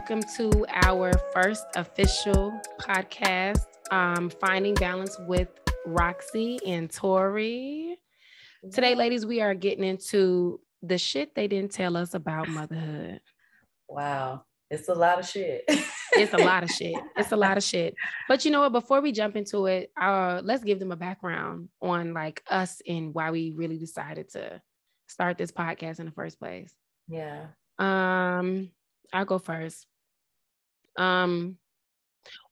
welcome to our first official podcast, um, Finding Balance with Roxy and Tori. Today, ladies, we are getting into the shit they didn't tell us about motherhood. Wow, it's a lot of shit. it's a lot of shit. It's a lot of shit. But you know what? Before we jump into it, uh, let's give them a background on like us and why we really decided to start this podcast in the first place. Yeah. Um, I'll go first. Um,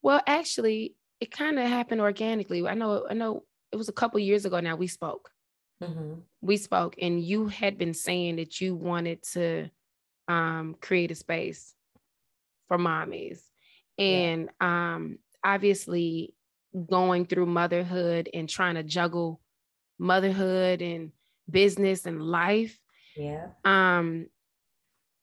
well, actually, it kind of happened organically. I know, I know it was a couple years ago now we spoke. Mm-hmm. We spoke, and you had been saying that you wanted to um, create a space for mommies. And yeah. um, obviously, going through motherhood and trying to juggle motherhood and business and life. Yeah. Um,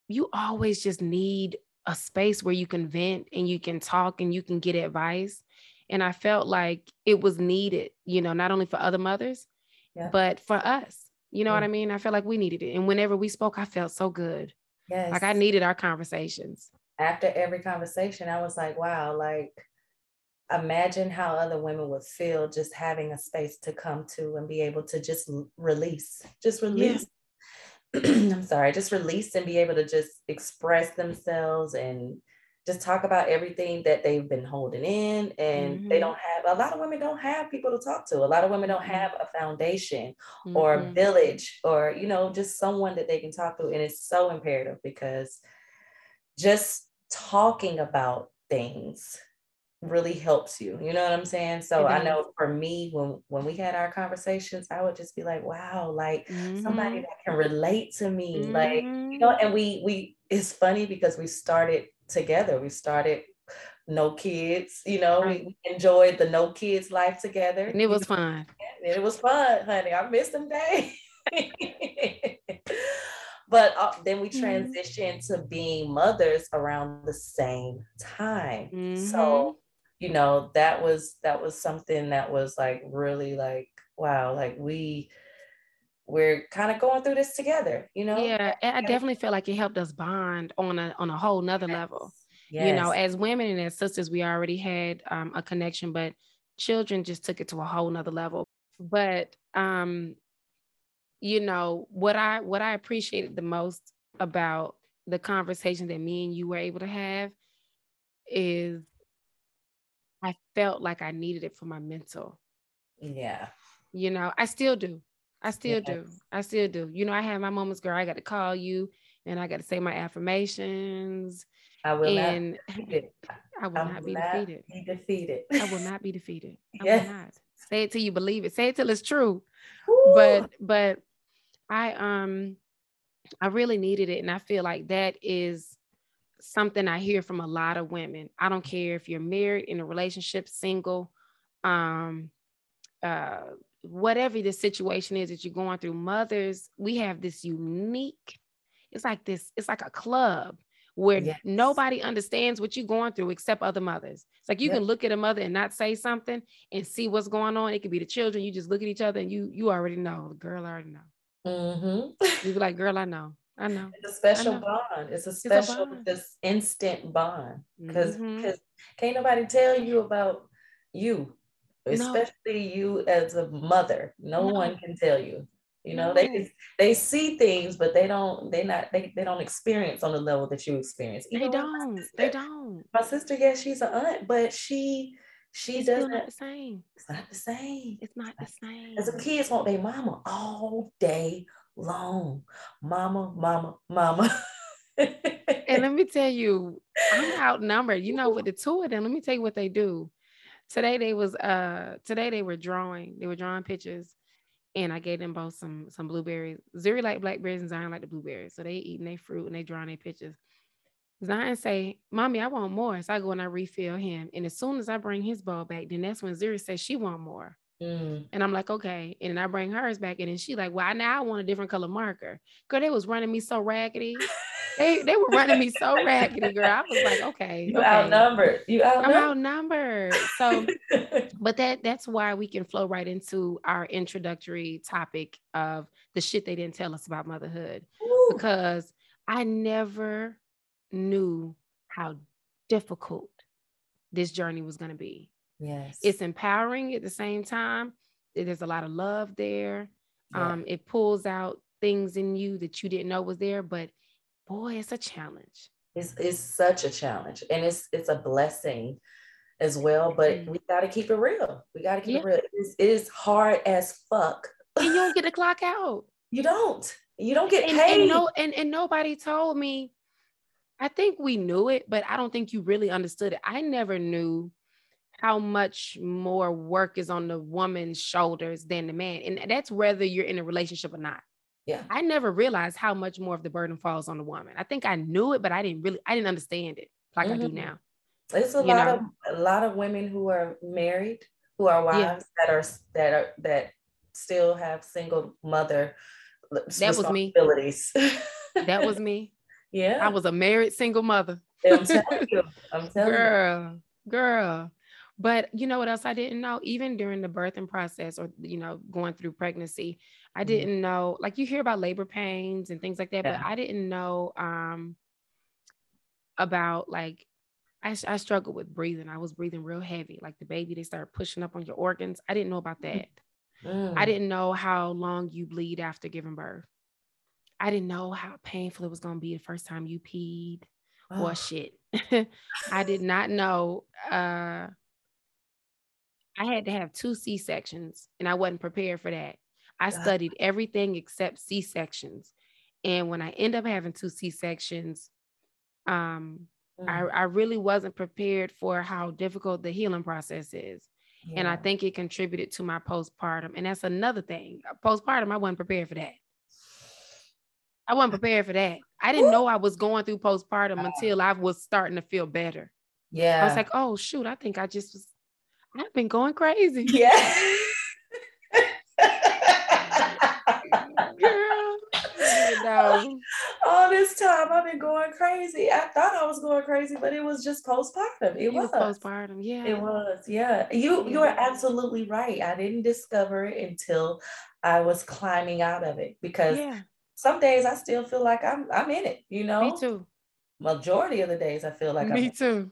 you always just need a space where you can vent and you can talk and you can get advice. And I felt like it was needed, you know, not only for other mothers, yeah. but for us. You know yeah. what I mean? I felt like we needed it. And whenever we spoke, I felt so good. Yes. Like I needed our conversations. After every conversation, I was like, wow, like imagine how other women would feel just having a space to come to and be able to just release, just release I'm sorry, just release and be able to just express themselves and just talk about everything that they've been holding in and mm-hmm. they don't have a lot of women don't have people to talk to a lot of women don't have a foundation mm-hmm. or a mm-hmm. village or you know just someone that they can talk to and it's so imperative because just talking about things really helps you. You know what I'm saying? So I know for me, when when we had our conversations, I would just be like, wow, like mm-hmm. somebody that can relate to me. Mm-hmm. Like, you know, and we we it's funny because we started together. We started no kids, you know, right. we enjoyed the no kids life together. And it was fun. It was fun, honey. I missed them days. but uh, then we mm-hmm. transitioned mm-hmm. to being mothers around the same time. Mm-hmm. So you know that was that was something that was like really like wow like we we're kind of going through this together you know yeah i definitely feel like it helped us bond on a on a whole nother yes. level yes. you know as women and as sisters we already had um, a connection but children just took it to a whole nother level but um you know what i what i appreciated the most about the conversation that me and you were able to have is I felt like I needed it for my mental. Yeah. You know, I still do. I still yes. do. I still do. You know, I have my moments, girl. I got to call you and I got to say my affirmations. I will and not defeated. I will I not, be, not defeated. be defeated. I will not be defeated. I yes. will not. Say it till you believe it. Say it till it's true. Ooh. But but I um I really needed it. And I feel like that is something I hear from a lot of women. I don't care if you're married, in a relationship, single, um, uh, whatever the situation is that you're going through. Mothers, we have this unique, it's like this, it's like a club where yes. nobody understands what you're going through except other mothers. It's like you yep. can look at a mother and not say something and see what's going on. It could be the children. You just look at each other and you you already know. The girl already know. Mm-hmm. You be like, girl, I know. I know. It's a special bond. It's a special, it's a just instant bond. Because mm-hmm. can't nobody tell you about you, especially no. you as a mother. No, no, one can tell you. You know, no. they they see things, but they don't. They not. They, they don't experience on the level that you experience. Even they don't. Sister, they don't. My sister, yes, she's an aunt, but she she it's doesn't. Not the same. It's not the same. It's not the same. As a kids want their mama all day long. Mama, mama, mama. and let me tell you, I'm outnumbered. You know, with the two of them, let me tell you what they do. Today they was uh today they were drawing, they were drawing pictures, and I gave them both some some blueberries. Zuri like blackberries and Zion like the blueberries. So they eating their fruit and they drawing their pictures. Zion say, Mommy, I want more. So I go and I refill him. And as soon as I bring his ball back, then that's when Zuri says she want more. Mm. And I'm like, okay. And then I bring hers back, and then she like, well, now I want a different color marker. Girl, they was running me so raggedy. they they were running me so raggedy, girl. I was like, okay, you okay. outnumbered. You outnumbered. I'm outnumbered. So, but that that's why we can flow right into our introductory topic of the shit they didn't tell us about motherhood, Ooh. because I never knew how difficult this journey was going to be. Yes. It's empowering at the same time. There's a lot of love there. Yeah. Um, it pulls out things in you that you didn't know was there, but boy, it's a challenge. It's, it's such a challenge and it's it's a blessing as well. But mm-hmm. we got to keep it real. We got to keep yeah. it real. It is, it is hard as fuck. And you don't get to clock out. You don't. You don't get and, paid. And no, and, and nobody told me. I think we knew it, but I don't think you really understood it. I never knew how much more work is on the woman's shoulders than the man. And that's whether you're in a relationship or not. Yeah. I never realized how much more of the burden falls on the woman. I think I knew it, but I didn't really, I didn't understand it like mm-hmm. I do mm-hmm. now. It's a you lot know? of a lot of women who are married, who are wives yeah. that are that are that still have single mother that was me. that was me. Yeah. I was a married single mother. I'm telling you. I'm telling girl, you. Girl. But you know what else I didn't know? Even during the birthing process or you know, going through pregnancy, I mm-hmm. didn't know, like you hear about labor pains and things like that, yeah. but I didn't know um about like I, I struggled with breathing. I was breathing real heavy, like the baby, they start pushing up on your organs. I didn't know about mm. that. Mm. I didn't know how long you bleed after giving birth. I didn't know how painful it was going to be the first time you peed oh. or shit. I did not know. Uh, I had to have two C sections and I wasn't prepared for that. I studied everything except C sections. And when I end up having two C sections, um, mm. I, I really wasn't prepared for how difficult the healing process is. Yeah. And I think it contributed to my postpartum. And that's another thing. Postpartum, I wasn't prepared for that. I wasn't prepared for that. I didn't know I was going through postpartum until I was starting to feel better. Yeah. I was like, oh shoot, I think I just was I've been going crazy. Yeah. know. All this time I've been going crazy. I thought I was going crazy, but it was just postpartum. It, it was. was. postpartum. Yeah. It was. Yeah. You you are absolutely right. I didn't discover it until I was climbing out of it because yeah. some days I still feel like I'm I'm in it, you know. Me too. Majority of the days I feel like Me I'm too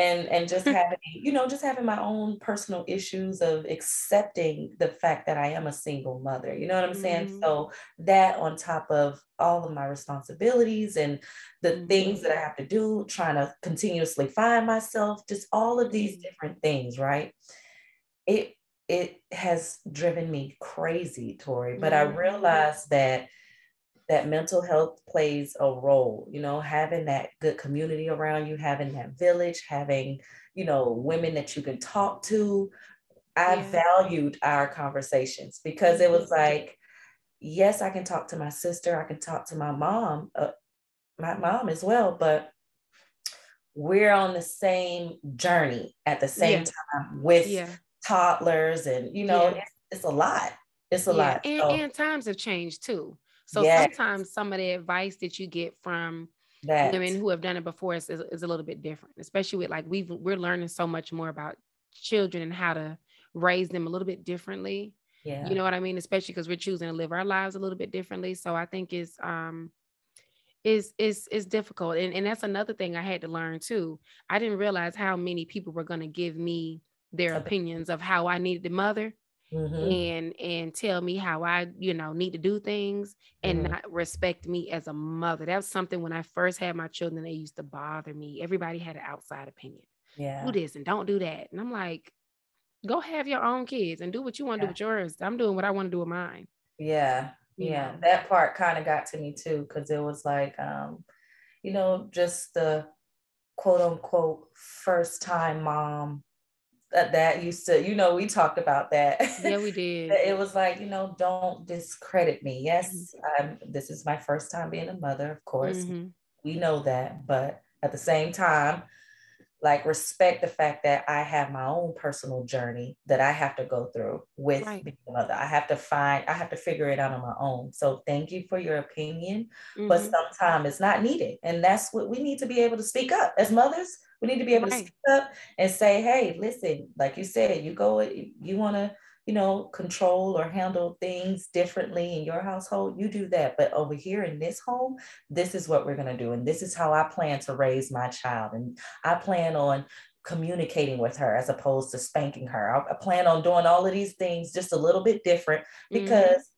and and just having you know just having my own personal issues of accepting the fact that i am a single mother you know what i'm mm-hmm. saying so that on top of all of my responsibilities and the mm-hmm. things that i have to do trying to continuously find myself just all of these mm-hmm. different things right it it has driven me crazy tori but i mm-hmm. realized that that mental health plays a role, you know, having that good community around you, having that village, having, you know, women that you can talk to. I yeah. valued our conversations because it was mm-hmm. like, yes, I can talk to my sister, I can talk to my mom, uh, my mom as well, but we're on the same journey at the same yeah. time with yeah. toddlers and you know it's, it's, a lot it's a lot and, so, and times have changed too so yes. sometimes some of the advice that you get from that. women who have done it before is, is, is a little bit different, especially with like we've we're learning so much more about children and how to raise them a little bit differently. Yeah. You know what I mean? Especially because we're choosing to live our lives a little bit differently. So I think it's um is is is difficult. And, and that's another thing I had to learn too. I didn't realize how many people were gonna give me their opinions of how I needed the mother mm-hmm. and and tell me how I, you know, need to do things and mm-hmm. not respect me as a mother. That was something when I first had my children, they used to bother me. Everybody had an outside opinion. Yeah. Do this and don't do that. And I'm like, go have your own kids and do what you want to yeah. do with yours. I'm doing what I want to do with mine. Yeah. Yeah. That part kind of got to me too, because it was like um, you know, just the quote unquote first time mom that, that used to, you know, we talked about that. Yeah, we did. it was like, you know, don't discredit me. Yes, mm-hmm. this is my first time being a mother, of course. Mm-hmm. We know that. But at the same time, like respect the fact that I have my own personal journey that I have to go through with right. being a mother. I have to find, I have to figure it out on my own. So thank you for your opinion, mm-hmm. but sometimes it's not needed. And that's what we need to be able to speak up as mothers. We need to be able right. to speak up and say, hey, listen, like you said, you go, you want to, you know, control or handle things differently in your household, you do that. But over here in this home, this is what we're going to do. And this is how I plan to raise my child. And I plan on communicating with her as opposed to spanking her. I, I plan on doing all of these things just a little bit different mm-hmm. because. Mm-hmm.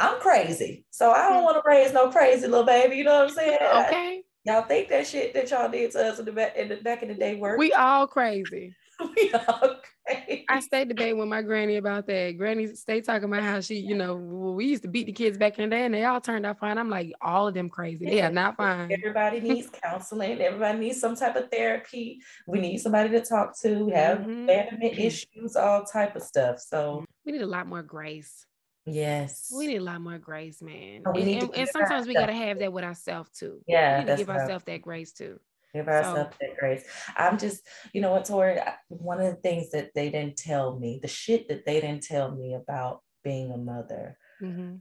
I'm crazy. So I don't want to raise no crazy little baby. You know what I'm saying? Okay. Y'all think that shit that y'all did to us in the back in the back in the day work? We all crazy. We all crazy. I stayed debating with my granny about that. Granny stayed talking about how she, you know, we used to beat the kids back in the day and they all turned out fine. I'm like, all of them crazy. They are not fine. Everybody needs counseling. Everybody needs some type of therapy. We need somebody to talk to. We have mm-hmm. abandonment issues, all type of stuff. So we need a lot more grace. Yes. We need a lot more grace, man. Oh, and, and, and sometimes we gotta have that with ourselves too. Yeah. We need to give ourselves that grace too. Give ourselves so. that grace. I'm just, you know what, Tori, one of the things that they didn't tell me, the shit that they didn't tell me about being a mother mm-hmm.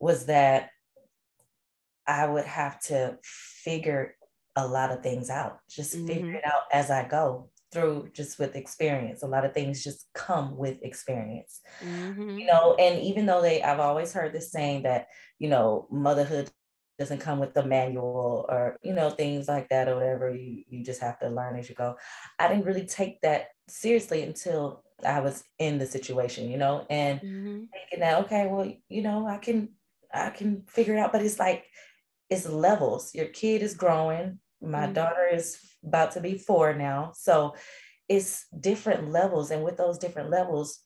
was that I would have to figure a lot of things out, just mm-hmm. figure it out as I go through just with experience. A lot of things just come with experience. Mm-hmm. You know, and even though they I've always heard this saying that, you know, motherhood doesn't come with the manual or you know things like that or whatever you you just have to learn as you go i didn't really take that seriously until i was in the situation you know and mm-hmm. thinking that okay well you know i can i can figure it out but it's like it's levels your kid is growing my mm-hmm. daughter is about to be four now. So it's different levels. And with those different levels,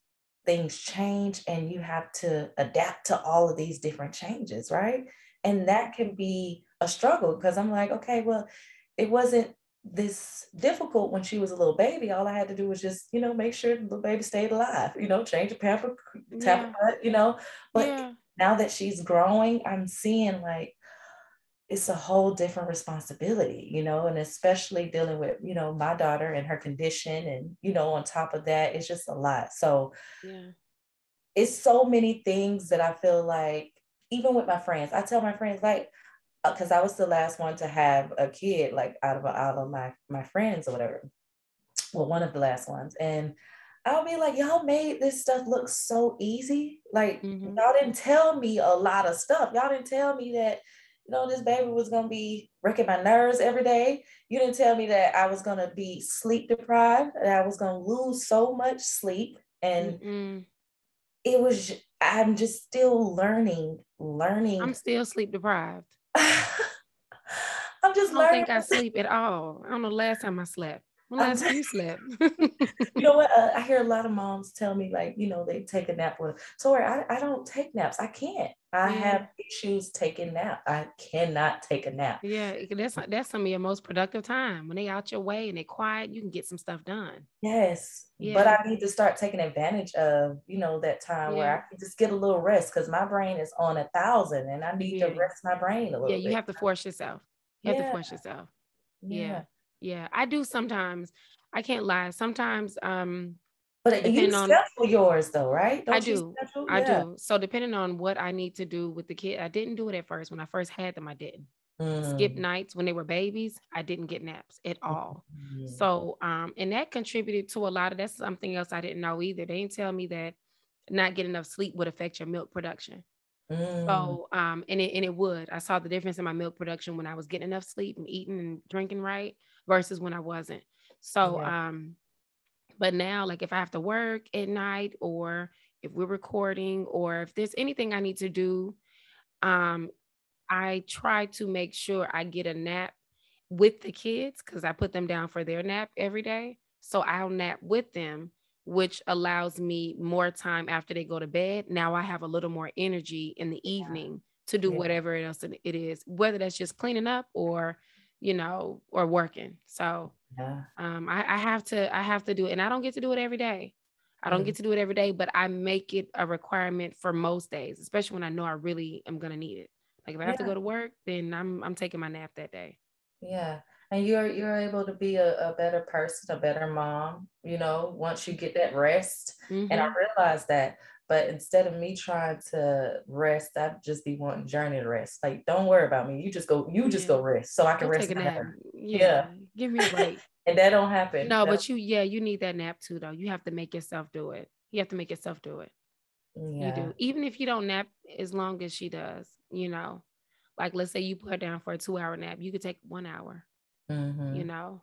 things change and you have to adapt to all of these different changes, right? And that can be a struggle because I'm like, okay, well, it wasn't this difficult when she was a little baby. All I had to do was just, you know, make sure the little baby stayed alive, you know, change the pamper, tap yeah. you know. But yeah. now that she's growing, I'm seeing like, it's a whole different responsibility, you know, and especially dealing with, you know, my daughter and her condition. And, you know, on top of that, it's just a lot. So yeah. it's so many things that I feel like, even with my friends, I tell my friends, like, because uh, I was the last one to have a kid, like out of out of my my friends or whatever. Well, one of the last ones. And I'll be like, y'all made this stuff look so easy. Like, mm-hmm. y'all didn't tell me a lot of stuff. Y'all didn't tell me that you know, this baby was going to be wrecking my nerves every day. You didn't tell me that I was going to be sleep deprived, that I was going to lose so much sleep. And Mm-mm. It was, I'm just still learning, learning. I'm still sleep deprived. I'm just I don't learning. think I sleep at all. I don't know the last time I slept. When last time you slept? you know what? Uh, I hear a lot of moms tell me like, you know, they take a nap with. Tori, I, I don't take naps. I can't. I yeah. have issues taking nap. I cannot take a nap. Yeah, that's that's some of your most productive time when they out your way and they quiet. You can get some stuff done. Yes, yeah. but I need to start taking advantage of you know that time yeah. where I can just get a little rest because my brain is on a thousand and I need to rest my brain a little. Yeah, you bit. have to force yourself. You have to force yourself. Yeah. yeah, I do sometimes. I can't lie. Sometimes um but you schedule yours though, right? Don't I do. I do. So depending on what I need to do with the kid, I didn't do it at first. When I first had them, I didn't. Mm. Skip nights when they were babies, I didn't get naps at all. Mm. So um, and that contributed to a lot of that's something else I didn't know either. They didn't tell me that not getting enough sleep would affect your milk production. Mm. So um, and it and it would. I saw the difference in my milk production when I was getting enough sleep and eating and drinking right versus when I wasn't. So yeah. um but now, like if I have to work at night or if we're recording or if there's anything I need to do, um, I try to make sure I get a nap with the kids because I put them down for their nap every day. So I'll nap with them, which allows me more time after they go to bed. Now I have a little more energy in the evening to do yeah. whatever else it is, whether that's just cleaning up or, you know, or working. So yeah. Um, I, I have to I have to do it, and I don't get to do it every day. I don't mm. get to do it every day, but I make it a requirement for most days, especially when I know I really am gonna need it. Like if I have to go to work, then I'm I'm taking my nap that day. Yeah. And you're you're able to be a, a better person, a better mom, you know, once you get that rest. Mm-hmm. And I mm-hmm. realized that but instead of me trying to rest, I'd just be wanting journey to rest. Like, don't worry about me. You just go, you just yeah. go rest so I can I'll rest. Yeah. yeah. Give me a break. and that don't happen. No, but you, yeah, you need that nap too, though. You have to make yourself do it. You have to make yourself do it. Yeah. You do. Even if you don't nap as long as she does, you know, like let's say you put her down for a two hour nap, you could take one hour, mm-hmm. you know.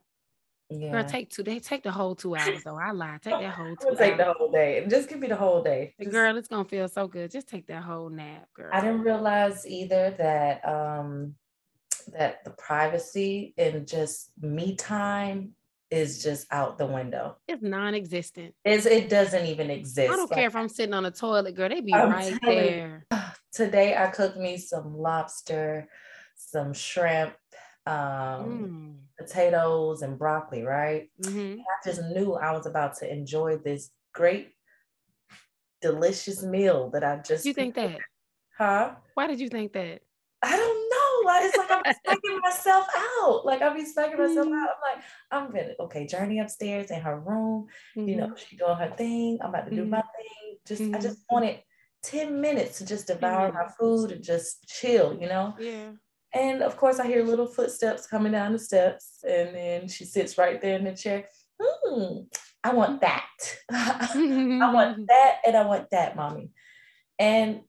Yeah. Girl, take two. They take the whole two hours though. I lie. Take that whole. Two take the whole day. Just give me the whole day. Just, girl, it's gonna feel so good. Just take that whole nap, girl. I didn't realize either that um that the privacy and just me time is just out the window. It's non-existent. It's, it doesn't even exist. I don't like, care if I'm sitting on the toilet, girl. They be I'm right there. You, today I cooked me some lobster, some shrimp, um, mm. potatoes, and broccoli. Right. Mm-hmm. I just knew I was about to enjoy this great, delicious meal that I just. You think that? Huh? Why did you think that? I don't know. like it's like I'm psyching myself out. Like I'll be psyching myself mm-hmm. out. I'm like, I'm gonna okay, journey upstairs in her room. Mm-hmm. You know, mm-hmm. she doing her thing. I'm about to do mm-hmm. my thing. Just I just mm-hmm. wanted 10 minutes to just devour my food and just chill, you know? Yeah. And of course I hear little footsteps coming down the steps, and then she sits right there in the chair. Hmm, I want that. I want that and I want that, mommy. And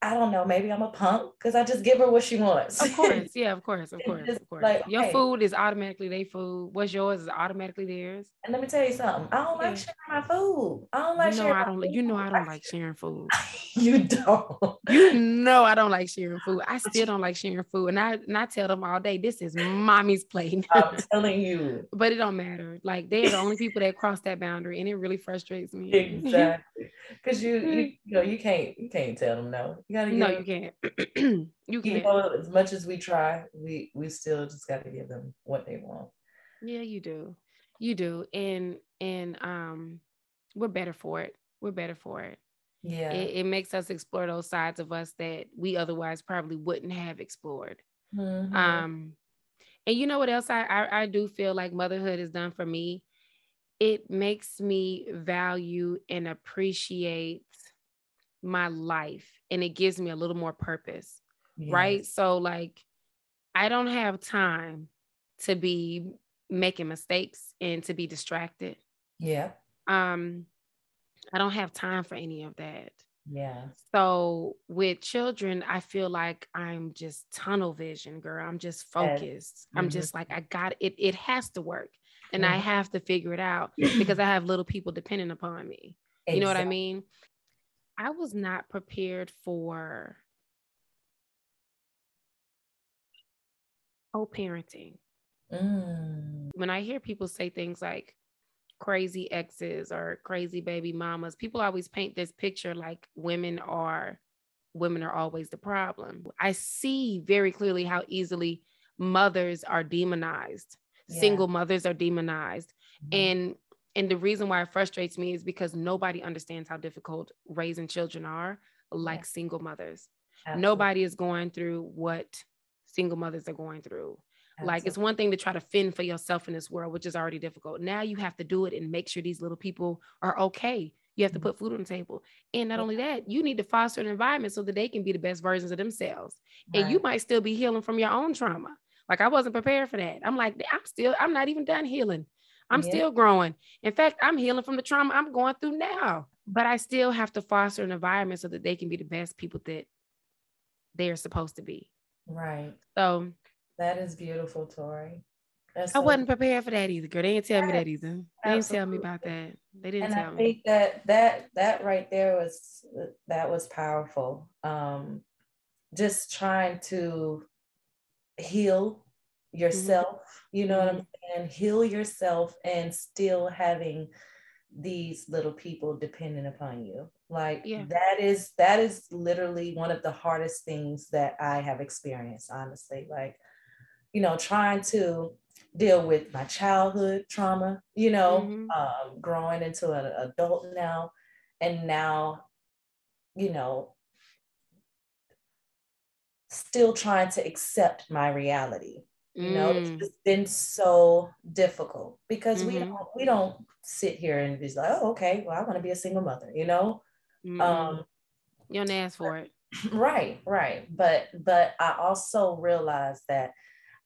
I don't know, maybe I'm a punk because I just give her what she wants. Of course, yeah, of course, of course, of course. Like, Your food is automatically their food. What's yours is automatically theirs. And let me tell you something. I don't like sharing my food. I don't like you know, sharing. I don't. You know I don't like sharing food. you don't. You know I don't like sharing food. I still don't like sharing food, and I and I tell them all day, this is mommy's plate. I'm telling you. But it don't matter. Like they're the only people that cross that boundary, and it really frustrates me. Exactly. Because you, you, you know, you can't, you can't tell them no. You gotta. No, you can't. you can't. Know, as much as we try, we we still just got to give them what they want. Yeah, you do. You do, and and um, we're better for it. We're better for it. Yeah, it, it makes us explore those sides of us that we otherwise probably wouldn't have explored. Mm-hmm. Um, and you know what else I, I I do feel like motherhood has done for me. It makes me value and appreciate my life and it gives me a little more purpose. Yes. Right. So, like, I don't have time to be making mistakes and to be distracted. Yeah. Um, I don't have time for any of that. Yeah. So with children, I feel like I'm just tunnel vision, girl. I'm just focused. Mm-hmm. I'm just like, I got it. It has to work. And mm-hmm. I have to figure it out because I have little people depending upon me. Exactly. You know what I mean? I was not prepared for co-parenting. Mm. When I hear people say things like crazy exes or crazy baby mamas, people always paint this picture like women are women are always the problem. I see very clearly how easily mothers are demonized. Yeah. Single mothers are demonized. Mm-hmm. And and the reason why it frustrates me is because nobody understands how difficult raising children are like yeah. single mothers. Absolutely. Nobody is going through what single mothers are going through. Absolutely. Like it's one thing to try to fend for yourself in this world, which is already difficult. Now you have to do it and make sure these little people are okay. You have to mm-hmm. put food on the table. And not only that, you need to foster an environment so that they can be the best versions of themselves. Right. And you might still be healing from your own trauma. Like I wasn't prepared for that. I'm like, I'm still, I'm not even done healing. I'm yeah. still growing. In fact, I'm healing from the trauma I'm going through now. But I still have to foster an environment so that they can be the best people that they're supposed to be. Right. So that is beautiful, Tori. That's I so wasn't prepared for that either, girl. They didn't tell me that either. They didn't tell me about that. They didn't and tell I me. I think that that that right there was that was powerful. Um, just trying to heal Mm-hmm. yourself, mm-hmm. you know what I'm mm-hmm. Heal yourself and still having these little people dependent upon you. Like yeah. that is that is literally one of the hardest things that I have experienced, honestly. Like, you know, trying to deal with my childhood trauma, you know, mm-hmm. um, growing into an adult now, and now, you know, still trying to accept my reality you know, mm. it's been so difficult because mm-hmm. we don't we don't sit here and be like, oh, okay, well, I want to be a single mother, you know. Mm-hmm. Um you don't ask for it. Right, right. But but I also realize that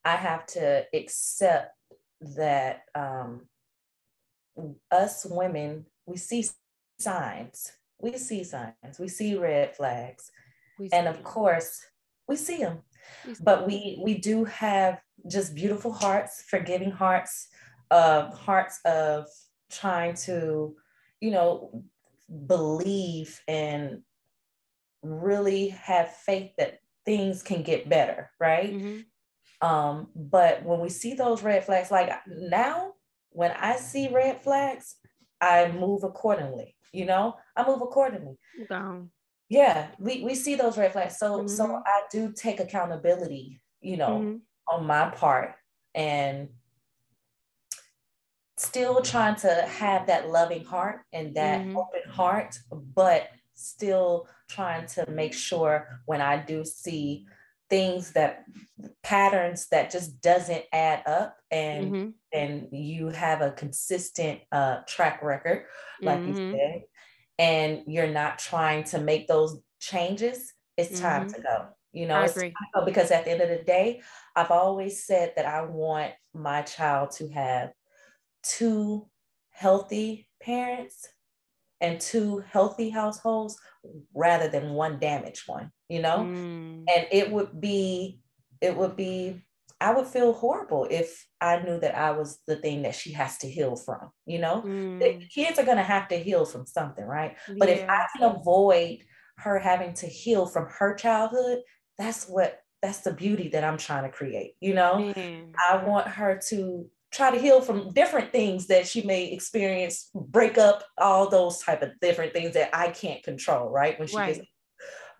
I have to accept that um us women, we see signs we see signs, we see red flags. See and of them. course, we see them. But we we do have just beautiful hearts, forgiving hearts, uh, hearts of trying to, you know, believe and really have faith that things can get better, right? Mm-hmm. Um, but when we see those red flags, like now, when I see red flags, I move accordingly. You know, I move accordingly. Wow. Yeah, we, we see those red flags. So mm-hmm. so I do take accountability, you know, mm-hmm. on my part and still trying to have that loving heart and that mm-hmm. open heart, but still trying to make sure when I do see things that patterns that just doesn't add up and mm-hmm. and you have a consistent uh, track record like mm-hmm. you said and you're not trying to make those changes it's time mm-hmm. to go you know, because at the end of the day i've always said that i want my child to have two healthy parents and two healthy households rather than one damaged one you know mm. and it would be it would be i would feel horrible if i knew that i was the thing that she has to heal from you know mm. the kids are going to have to heal from something right yeah. but if i can avoid her having to heal from her childhood that's what that's the beauty that i'm trying to create you know mm. i want her to try to heal from different things that she may experience break up all those type of different things that i can't control right when she right. gets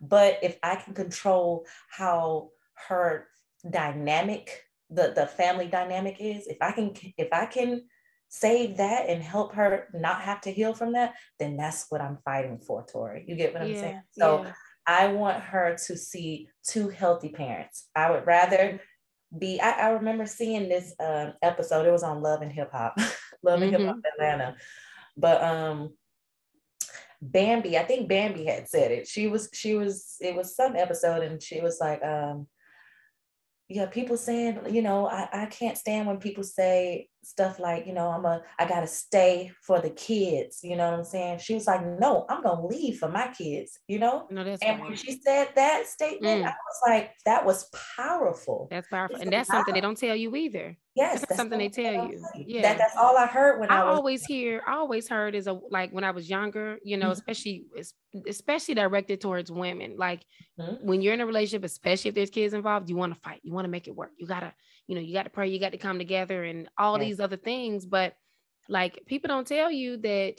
but if i can control how her dynamic the the family dynamic is if i can if i can save that and help her not have to heal from that then that's what i'm fighting for tori. You get what i'm saying? So yeah. i want her to see two healthy parents. I would rather be I, I remember seeing this um, episode. It was on love and hip hop love and mm-hmm. hip hop atlanta. But um bambi i think bambi had said it. She was she was it was some episode and she was like um yeah, people saying, you know, I, I can't stand when people say stuff like, you know, I'm a, I gotta stay for the kids. You know what I'm saying? She was like, no, I'm gonna leave for my kids. You know. No, that's and when she said that statement, mm. I was like, that was powerful. That's powerful, it's and that's something they don't tell you either. Yes, that's, that's something they tell you. Yeah, that, that's all I heard when I, I was- always hear. I always heard is a like when I was younger, you know, mm-hmm. especially especially directed towards women. Like mm-hmm. when you're in a relationship, especially if there's kids involved, you want to fight, you want to make it work. You gotta, you know, you got to pray, you got to come together, and all yes. these other things. But like people don't tell you that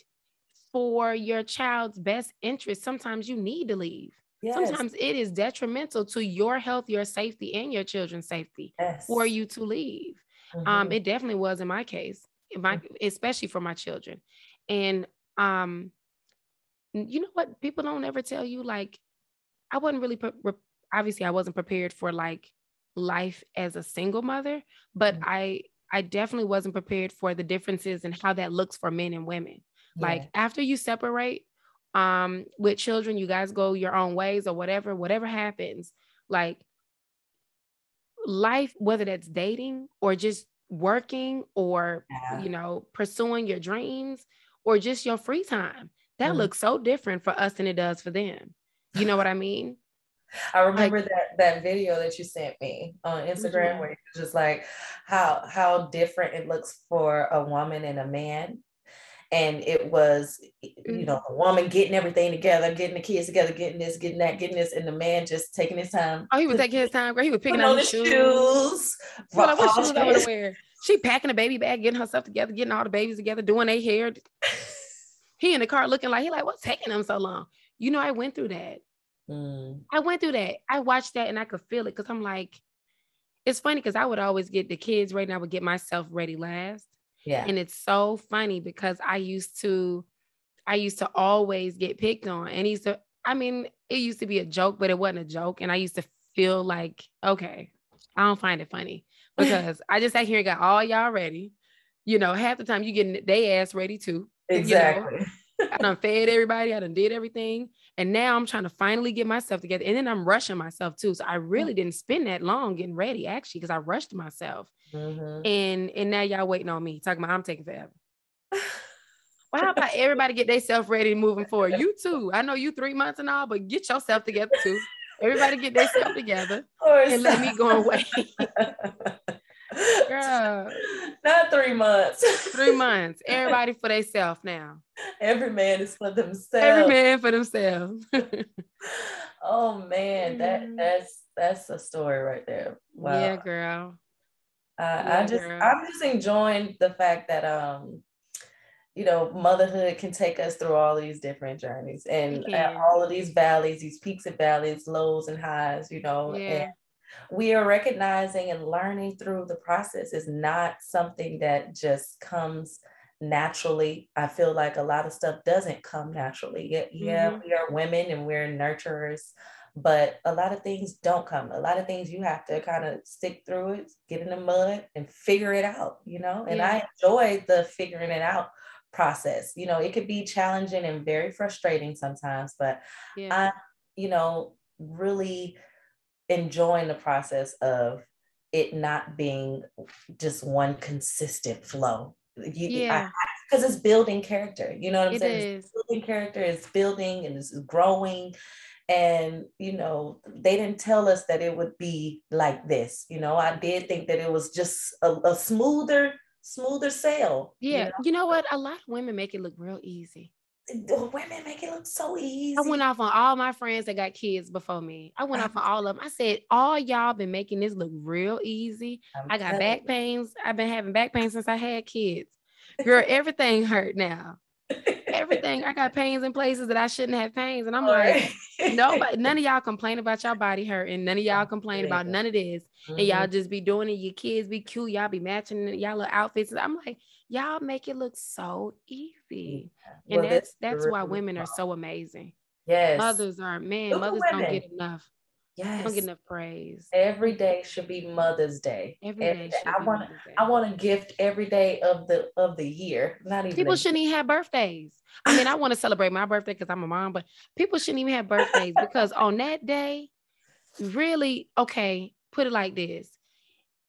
for your child's best interest, sometimes you need to leave. Yes. Sometimes it is detrimental to your health, your safety, and your children's safety yes. for you to leave. Um, mm-hmm. Um, it definitely was in my case, in my mm-hmm. especially for my children. And um, you know what? People don't ever tell you like I wasn't really pre- obviously I wasn't prepared for like life as a single mother, but mm-hmm. I I definitely wasn't prepared for the differences and how that looks for men and women. Yeah. Like after you separate um with children, you guys go your own ways or whatever, whatever happens, like life, whether that's dating or just working or, yeah. you know, pursuing your dreams or just your free time, that mm looks so different for us than it does for them. You know what I mean? I remember like, that that video that you sent me on Instagram mm-hmm. where it was just like how how different it looks for a woman and a man. And it was you know a woman getting everything together getting the kids together getting this getting that getting this and the man just taking his time oh he was taking his time girl. He was picking out his shoes, shoes like, what shoes I want to wear? She packing a baby bag getting herself together getting all the babies together doing their hair. He in the car looking like he like what's taking them so long? You know I went through that mm. I went through that I watched that and I could feel it because I'm like it's funny because I would always get the kids ready and I would get myself ready last yeah. And it's so funny because I used to, I used to always get picked on. And he's to, I mean, it used to be a joke, but it wasn't a joke. And I used to feel like, okay, I don't find it funny because I just sat here and got all y'all ready. You know, half the time you getting they ass ready too. Exactly. You know? I done fed everybody, I done did everything. And now I'm trying to finally get myself together. And then I'm rushing myself too. So I really didn't spend that long getting ready, actually, because I rushed myself. Mm-hmm. And and now y'all waiting on me, talking about I'm taking forever. Well, how about everybody get themselves ready moving forward? You too. I know you three months and all, but get yourself together too. Everybody get themselves together and let me go away. Girl. Not three months. three months. Everybody for themselves now. Every man is for themselves. Every man for themselves. oh man, that mm-hmm. that's that's a story right there. Wow. Yeah, girl. Uh, yeah, I just girl. I'm just enjoying the fact that um you know, motherhood can take us through all these different journeys and all of these valleys, these peaks and valleys, lows and highs, you know. Yeah. And we are recognizing and learning through the process is not something that just comes naturally. I feel like a lot of stuff doesn't come naturally. Yeah, yeah mm-hmm. we are women and we're nurturers, but a lot of things don't come. A lot of things you have to kind of stick through it, get in the mud and figure it out, you know? And yeah. I enjoy the figuring it out process. You know, it could be challenging and very frustrating sometimes, but yeah. I, you know, really enjoying the process of it not being just one consistent flow. You, yeah. Because it's building character. You know what I'm it saying? Is. It's building character, it's building and it's growing. And, you know, they didn't tell us that it would be like this. You know, I did think that it was just a, a smoother smoother sail. Yeah. You know? you know what? A lot of women make it look real easy. The women make it look so easy. I went off on all my friends that got kids before me. I went off on all of them. I said, all y'all been making this look real easy. I'm i got back pains. I've been having back pains since I had kids. Girl, everything hurt now everything. I got pains in places that I shouldn't have pains. And I'm like, nobody, none of y'all complain about your body hurting. None of y'all complain about none of this. Mm-hmm. And y'all mm-hmm. just be doing it. Your kids be cute. Y'all be matching y'all little outfits. I'm like, y'all make it look so easy. And well, that's that's why women are so amazing. Yes. Mothers are man, mothers don't get enough. Yes. Don't get enough praise. Every day should be Mother's Day. Every, every day. day. I want I want to gift every day of the of the year. Not even people shouldn't even have birthdays. I mean, I want to celebrate my birthday because I'm a mom, but people shouldn't even have birthdays because on that day, really, okay, put it like this.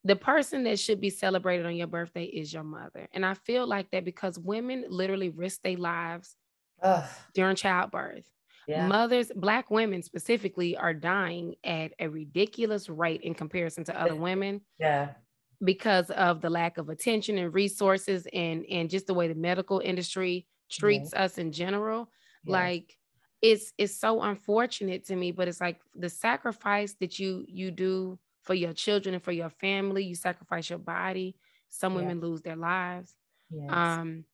The person that should be celebrated on your birthday is your mother. And I feel like that because women literally risk their lives Ugh. during childbirth. Yeah. Mothers, Black women specifically, are dying at a ridiculous rate in comparison to other women. Yeah. Because of the lack of attention and resources and, and just the way the medical industry treats us in general. Yeah. Like it's it's so unfortunate to me, but it's like the sacrifice that you you do for your children and for your family, you sacrifice your body. Some women lose their lives. Yes. Um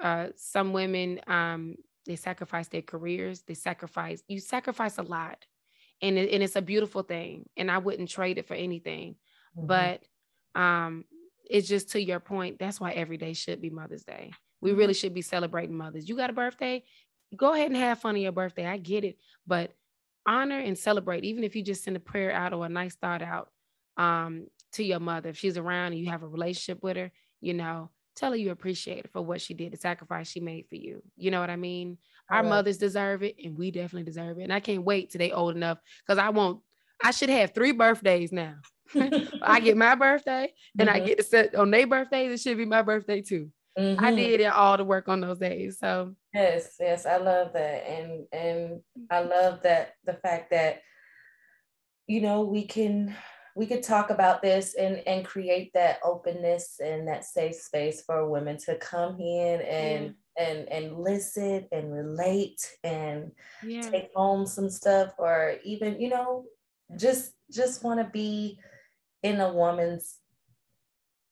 uh some women um they sacrifice their careers they sacrifice you sacrifice a lot. And, it, and it's a beautiful thing and i wouldn't trade it for anything. Mm-hmm. but um it's just to your point that's why every day should be mother's day. We really mm-hmm. should be celebrating mothers. You got a birthday? Go ahead and have fun on your birthday. I get it. But honor and celebrate even if you just send a prayer out or a nice thought out um, to your mother. If she's around and you have a relationship with her you know tell her you appreciate it for what she did, the sacrifice she made for you. You know what I mean? Our mothers deserve it, and we definitely deserve it. And I can't wait till they old enough because I won't. I should have three birthdays now. I get my birthday, and mm-hmm. I get to set on their birthdays. It should be my birthday too. Mm-hmm. I did all the work on those days. So yes, yes, I love that, and and I love that the fact that you know we can we could talk about this and and create that openness and that safe space for women to come in and yeah. and and listen and relate and yeah. take home some stuff or even you know just just want to be in a woman's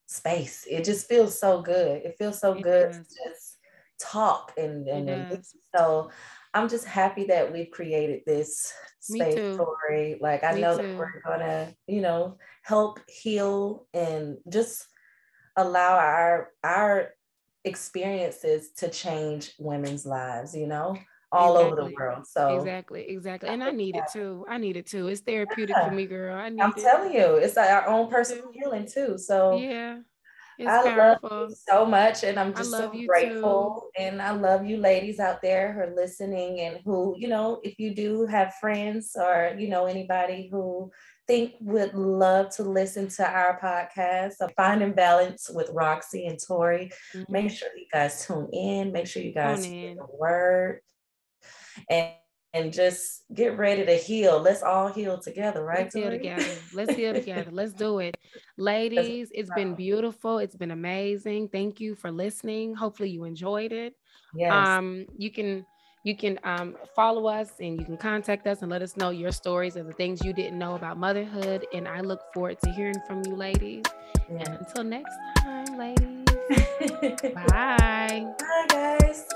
space. It just feels so good. It feels so it good to just talk and, and so I'm just happy that we've created this space Tori. Like I Me know too. that we're gonna, you know, help heal and just allow our our experiences to change women's lives, you know, all exactly. over the world. So exactly, exactly. And I need it too. I need it too. It's therapeutic yeah. for me, girl. I need I'm it. telling you, it's like our own personal healing too. So yeah. It's I powerful. love you so much, and I'm just so grateful. Too. And I love you, ladies out there who are listening, and who you know, if you do have friends or you know anybody who think would love to listen to our podcast, of Finding Balance with Roxy and Tori, mm-hmm. make sure you guys tune in. Make sure you guys hear the word, and and just get ready to heal. Let's all heal together, right? Let's heal together. Let's heal together. Let's do it. Ladies, it's been beautiful. It's been amazing. Thank you for listening. Hopefully you enjoyed it. Yes. Um, you can you can um, follow us and you can contact us and let us know your stories and the things you didn't know about motherhood. And I look forward to hearing from you, ladies. Yeah. And until next time, ladies. bye. Bye, guys.